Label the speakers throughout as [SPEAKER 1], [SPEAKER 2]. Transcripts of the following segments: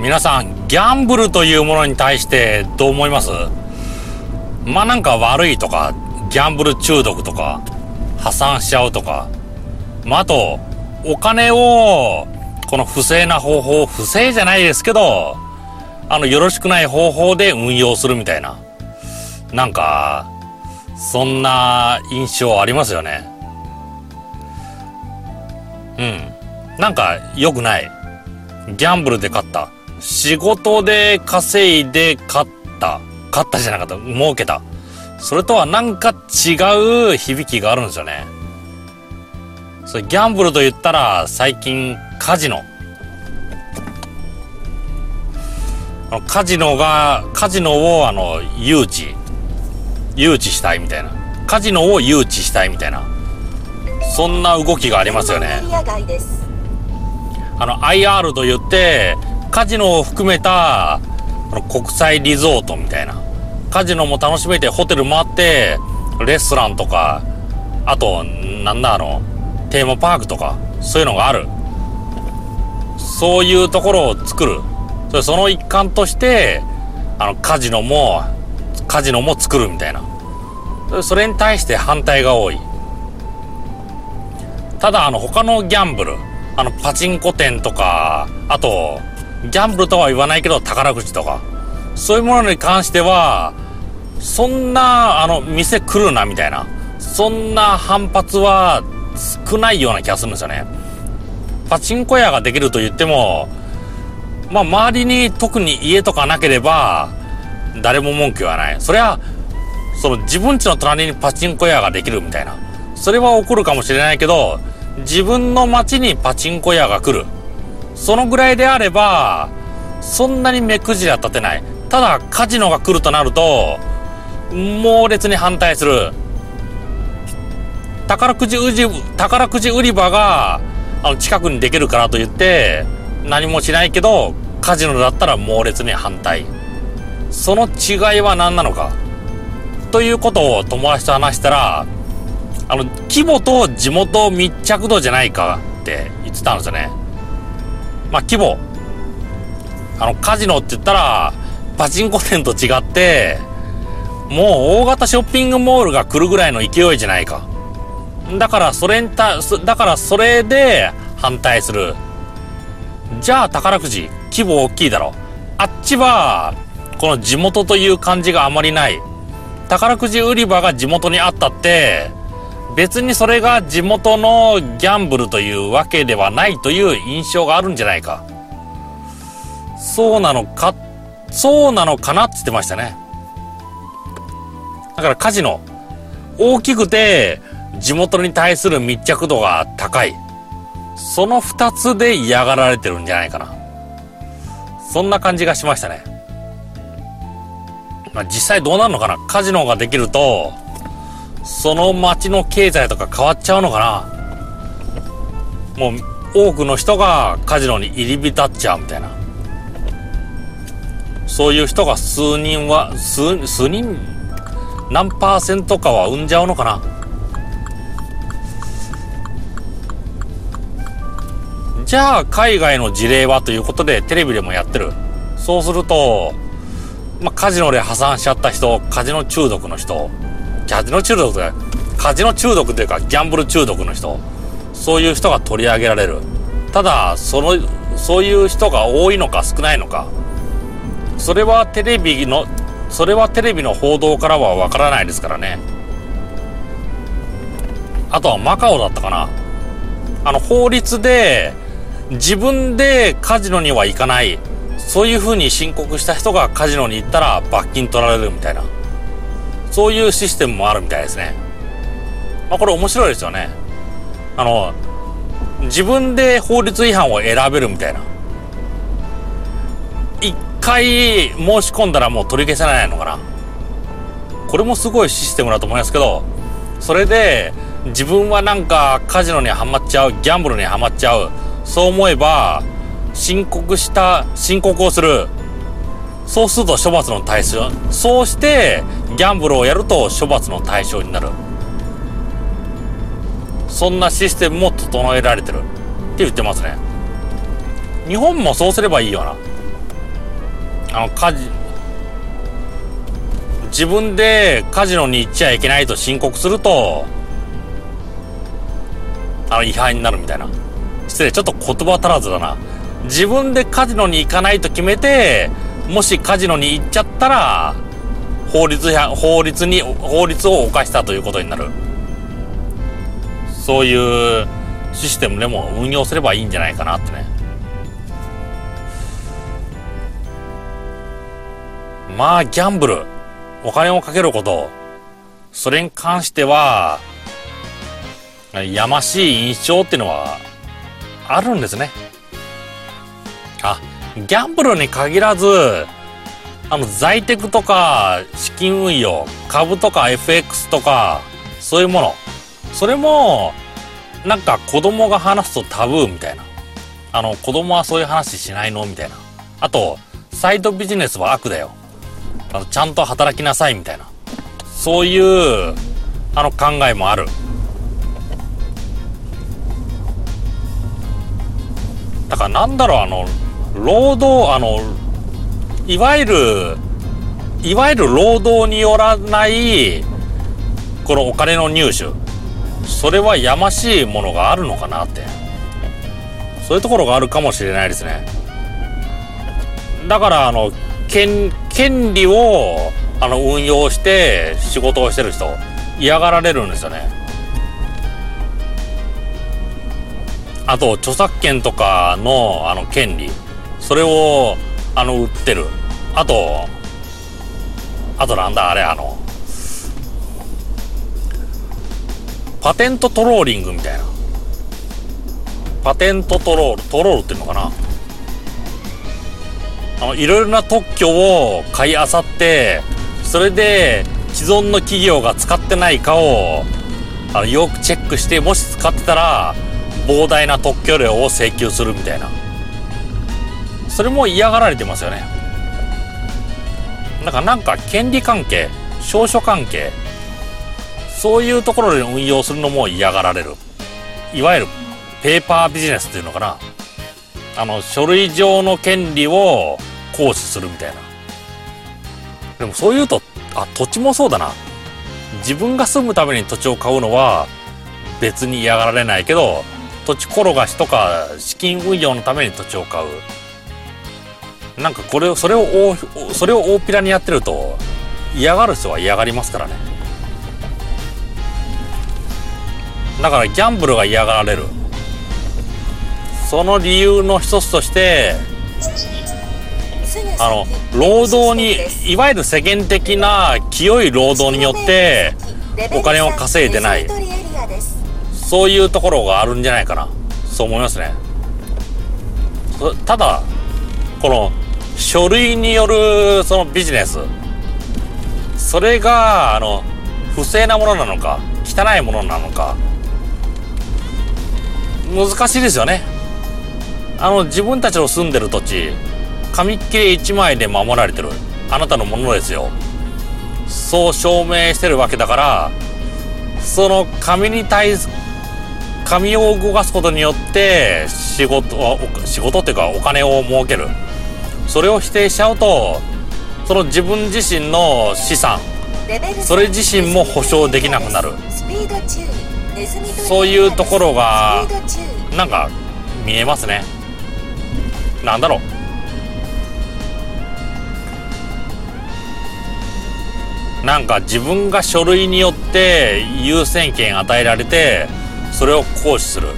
[SPEAKER 1] 皆さん、ギャンブルというものに対してどう思います？まあなんか悪いとか、ギャンブル中毒とか、破産しちゃうとか、まああと、お金を、この不正な方法、不正じゃないですけど、あの、よろしくない方法で運用するみたいな。なんか、そんな印象ありますよね。うん。なんか良くない。ギャンブルで勝った。仕事で稼いで勝った。勝ったじゃなかった。儲けた。それとはなんか違う響きがあるんですよね。それギャンブルと言ったら最近カジノ。カジノが、カジノをあの、誘致。誘致したいみたいな。カジノを誘致したいみたいな。そんな動きがありますよね。あの、IR と言って、カジノを含めた、国際リゾートみたいな。カジノも楽しめて、ホテルもあって、レストランとか、あと、なんだあの、テーマパークとか、そういうのがある。そういうところを作る。それその一環として、あの、カジノも、カジノも作るみたいな。それに対して反対が多い。ただ、あの、他のギャンブル、あの、パチンコ店とか、あと、ギャンブルとは言わないけど、宝くじとか、そういうものに関しては、そんな、あの、店来るな、みたいな、そんな反発は少ないような気がするんですよね。パチンコ屋ができると言っても、まあ、周りに特に家とかなければ、誰も文句言わない。そりゃ、その自分家の隣にパチンコ屋ができるみたいな。それは起こるかもしれないけど、自分の街にパチンコ屋が来る。そのぐらいであれば、そんなに目くじら立てない。ただ、カジノが来るとなると、猛烈に反対する。宝くじ売り、宝くじ売り場が、あの、近くにできるからと言って、何もしないけど、カジノだったら猛烈に反対。その違いは何なのか。ということを友達と話したら、あの、規模と地元密着度じゃないかって言ってたんですよね。まあ、規模。あの、カジノって言ったら、パチンコ店と違って、もう大型ショッピングモールが来るぐらいの勢いじゃないか。だからそれにた、だからそれで反対する。じゃあ宝くじ、規模大きいだろ。あっちは、この地元という感じがあまりない。宝くじ売り場が地元にあったって、別にそれが地元のギャンブルというわけではないという印象があるんじゃないか。そうなのか、そうなのかなって言ってましたね。だからカジノ、大きくて地元に対する密着度が高い。その二つで嫌がられてるんじゃないかな。そんな感じがしましたね。まあ、実際どうなるのかなカジノができると、その町の経済とか変わっちゃうのかな？もう多くの人がカジノに入り浸っちゃうみたいな。そういう人が数人は、数、数人、何パーセントかは生んじゃうのかな？じゃあ海外の事例はということでテレビでもやってる。そうすると、まあ、カジノで破産しちゃった人、カジノ中毒の人、カジノ中毒で、カジノ中毒というかギャンブル中毒の人、そういう人が取り上げられる。ただ、その、そういう人が多いのか少ないのか、それはテレビの、それはテレビの報道からはわからないですからね。あとはマカオだったかな。あの、法律で、自分でカジノには行かない。そういう風に申告した人がカジノに行ったら罰金取られるみたいな。そういうシステムもあるみたいですね。まあこれ面白いですよね。あの、自分で法律違反を選べるみたいな。一回申し込んだらもう取り消せないのかな。これもすごいシステムだと思いますけど、それで自分はなんかカジノにはまっちゃう、ギャンブルにはまっちゃう。そう思えば、申告した、申告をする。そうすると処罰の対象。そうして、ギャンブルをやると処罰の対象になる。そんなシステムも整えられてる。って言ってますね。日本もそうすればいいよな。あのカジ自分でカジノに行っちゃいけないと申告するとあの違反になるみたいな失礼ちょっと言葉足らずだな自分でカジノに行かないと決めてもしカジノに行っちゃったら法律や法律に法律を犯したということになる。そういうシステムでも運用すればいいんじゃないかなってね。まあギャンブルお金をかけること。それに関してはやましい印象っていうのはあるんですね。あギャンブルに限らずあの在テクとか資金運用株とか FX とかそういうもの。それもなんか子供が話すとタブーみたいな。あの子供はそういう話しないの？みたいな。あとサイドビジネスは悪だよ。あのちゃんと働きなさい？みたいな。そういうあの考えもある。だからなんだろうあの労働あのいわゆるいわゆる労働によらないこのお金の入手。それはやましいものがあるのかなって。そういうところがあるかもしれないですね。だからあの権権利をあの運用して仕事をしてる人嫌がられるんですよね。あと著作権とかのあの権利。それをあの売ってる。あとあとなんだあれあのパテントトローリングみたいな。パテントトロールトロールっていうのかな。あのいろいろな特許を買いあさってそれで既存の企業が使ってないかをあのよくチェックしてもし使ってたら膨大な特許料を請求するみたいな。それも嫌がられてますよね。だからなんか権利関係証書関係そういうところで運用するのも嫌がられる。いわゆるペーパービジネスっていうのかな。あの書類上の権利を行使するみたいな。でもそういうとあ土地もそうだな。自分が住むために土地を買うのは別に嫌がられないけど土地転がしとか資金運用のために土地を買う。なんかこれをそれをそれを大っぴらにやってると嫌がる人は嫌がりますからねだからギャンブルが嫌がられる。その理由の一つとしてあの労働にいわゆる世間的な清い労働によってお金を稼いでない。そういうところがあるんじゃないかな。そう思いますね。ただこの書類によるそのビジネス。それがあの不正なものなのか汚いものなのか。難しいですよね。あの自分たちの住んでる土地紙切れ1枚で守られてる。あなたのものですよ。そう証明してるわけだからその紙に対す紙を動かすことによって仕事仕事っていうかお金を儲ける。それを否定しちゃうとその自分自身の資産それ自身も保証できなくなる。そういうところがなんか見えますね。なんだろう。なんか自分が書類によって優先権与えられてそれを行使する。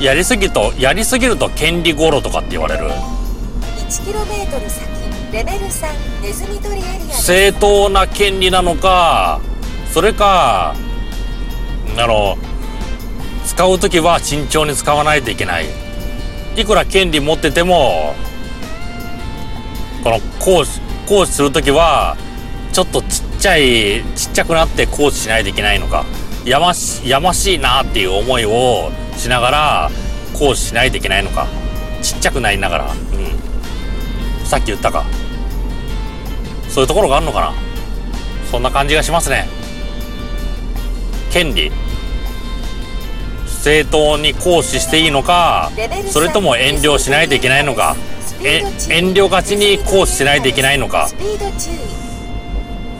[SPEAKER 1] やりすぎとやりすぎると権利ゴロとかって言われる 1km 先レベル3ネズミ捕りエリア正当な権利なのかそれかあの使う時は慎重に使わないといけない。いくら権利持っててもこの行使行使する時はちょっとちっちゃいちっちゃくなって行使しないといけないのか。やましやましいなっていう思いをしながら行使しないといけないのか。ちっちゃくなりながら。うん。さっき言ったか。そういうところがあるのかな。そんな感じがしますね。権利。正当に行使していいのかそれとも遠慮しないといけないのか。え遠慮がちに行使しないといけないのか。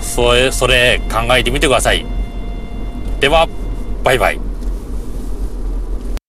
[SPEAKER 1] それそれ考えてみてください。ではバイバイ。